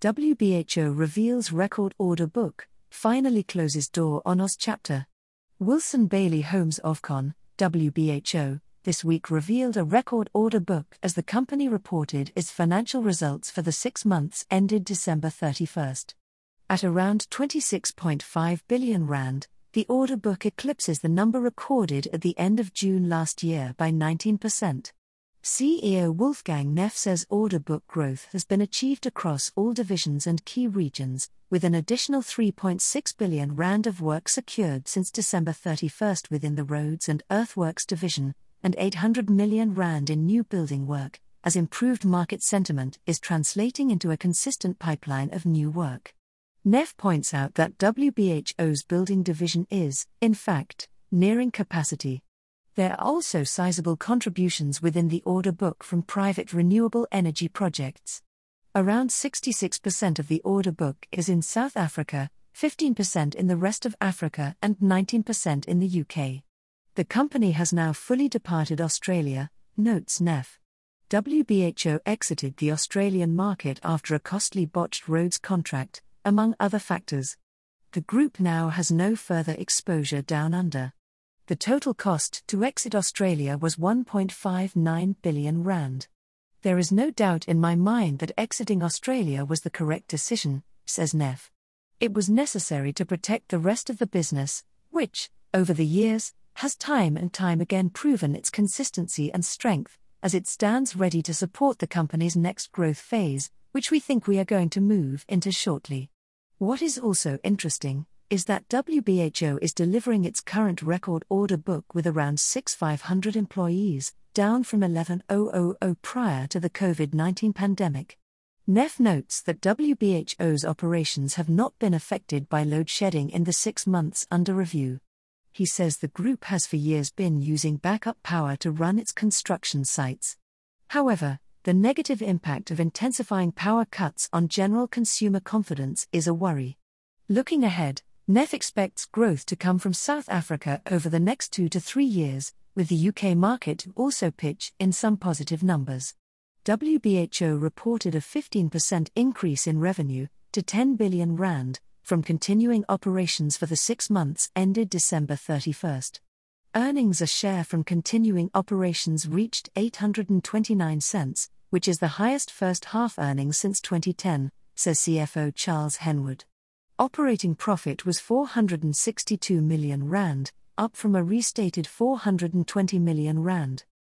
WBHO reveals record order book, finally closes door on Oz chapter. Wilson Bayly Holmes Ovcon, WBHO, this week revealed a record order book as the company reported its financial results for the six months ended December 31st. At around 26.5 billion Rand, the order book eclipses the number recorded at the end of June last year by 19%. CEO Wolfgang Neff says order book growth has been achieved across all divisions and key regions, with an additional 3.6 billion rand of work secured since December 31st within the Roads and Earthworks division, and 800 million rand in new building work, as improved market sentiment is translating into a consistent pipeline of new work. Neff points out that WBHO's building division is, in fact, nearing capacity. There are also sizable contributions within the order book from private renewable energy projects. Around 66% of the order book is in South Africa, 15% in the rest of Africa, and 19% in the UK. The company has now fully departed Australia, notes Neff. WBHO exited the Australian market after a costly botched roads contract, among other factors. The group now has no further exposure down under. The total cost to exit Australia was 1.59 billion rand. There is no doubt in my mind that exiting Australia was the correct decision, says Neff. It was necessary to protect the rest of the business, which, over the years, has time and time again proven its consistency and strength, as it stands ready to support the company's next growth phase, which we think we are going to move into shortly. What is also interesting is that WBHO is delivering its current record order book with around 6,500 employees, down from 11,000 prior to the COVID 19 pandemic. Neff notes that WBHO's operations have not been affected by load shedding in the six months under review he says the group has for years been using backup power to run its construction sites. However, the negative impact of intensifying power cuts on general consumer confidence is a worry. Looking ahead, Neff expects growth to come from South Africa over the next two to three years, with the UK market also pitch in some positive numbers. WBHO reported a 15% increase in revenue to 10 billion rand, from continuing operations for the six months ended December 31st. Earnings a share from continuing operations reached 829 cents, which is the highest first half earnings since 2010, says CFO Charles Henwood. Operating profit was 462 million rand, up from a restated 420 million rand.